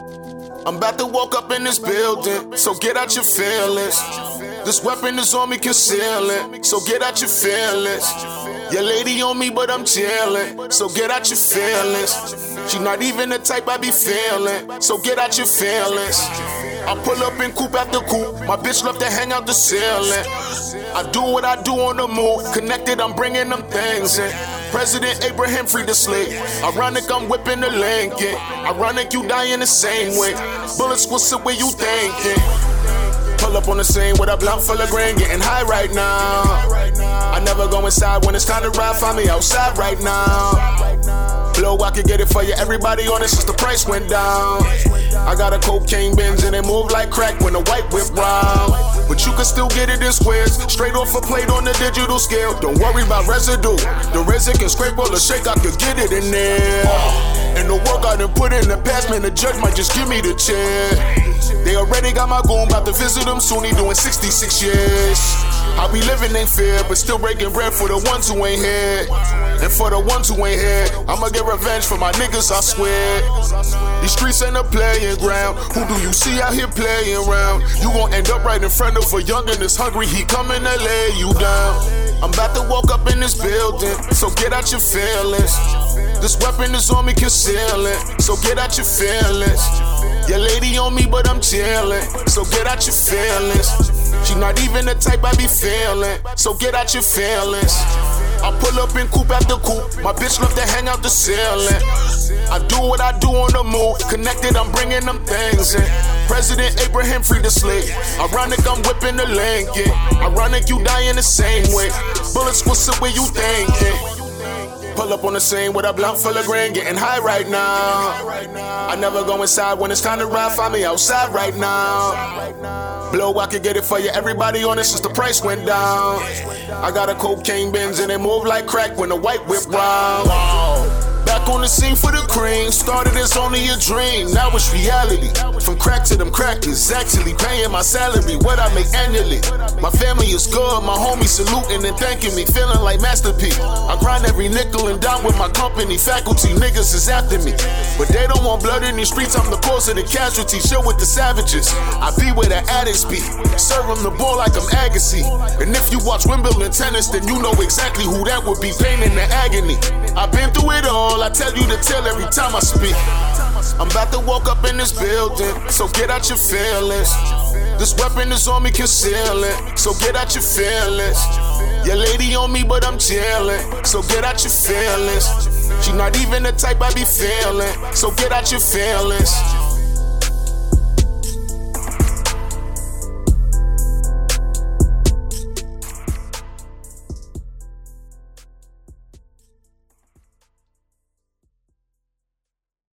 I'm about to walk up in this building, so get out your feelings. This weapon is on me, conceal it, so get out your feelings. Your lady on me, but I'm chillin', so get out your feelings. She not even the type I be feeling, so get out your feelings. I pull up in coupe after coupe, my bitch love to hang out the ceiling. I do what I do on the move, connected, I'm bringing them things in. President Abraham freed the slave. Ironic, I'm whipping the Lincoln. Ironic, you in the same way. Bullets will sit where you thinking. Pull up on the scene with a blunt full of green, getting high right now. I never go inside when it's time to ride, find me outside right now. Blow, I can get it for you. Everybody on it since the price went down. I got a cocaine Benz and it move like crack when the white whip round. You can still get it in squares, straight off a plate on the digital scale. Don't worry about residue. The resin can scrape all the shake, I could get it in there. And the work I done put in the past, man, the judge might just give me the chair. They already got my goon, about to visit him soon, he doing 66 years. I be living in fear, but still breaking bread for the ones who ain't here. And for the ones who ain't here, I'ma get revenge for my niggas, I swear. These streets ain't a playing ground. Who do you see out here playing around? You gon' end up right in front of a youngin' that's hungry, he coming to lay you down. I'm about to walk up in this building, so get out your feelings. This weapon is on me, conceal it, so get out your feelings. Your lady on me, but I'm chillin', so get out your feelings. She not even the type I be feeling, so get out your feelings. I pull up in coupe after coupe, my bitch love to hang out the ceiling. I do what I do on the move, connected, I'm bringing them things in. President Abraham free the slave. Ironic, I'm whipping the Lincoln. Ironic, you die in the same way. Bullets sit where you thinking. Pull up on the scene with a blunt full of green, getting high right now. I never go inside when it's time to ride, find me outside right now. Blow, I can get it for you. Everybody on it since the price went down. I got a cocaine Benz and it move like crack when the white whip round. Back on the scene for the cream. Started as only a dream, now it's reality. From crack to them crackers, actually paying my salary, what I make annually. My family is good, my homies saluting and thanking me, feeling like Master P. I grind every nickel and dime with my company, faculty niggas is after me. But they don't want blood in these streets, I'm the cause of the casualty. Chill with the savages, I be where the addicts be. Serve them the ball like I'm Agassi. And if you watch Wimbledon tennis, then you know exactly who that would be, pain in the agony. I've been through it all, I tell you to tell every time I speak. I'm about to walk up in this building, so get out your feelings. This weapon is on me, conceal it, so get out your feelings. Your lady on me, but I'm chillin', so get out your feelings. She not even the type I be feeling, so get out your feelings.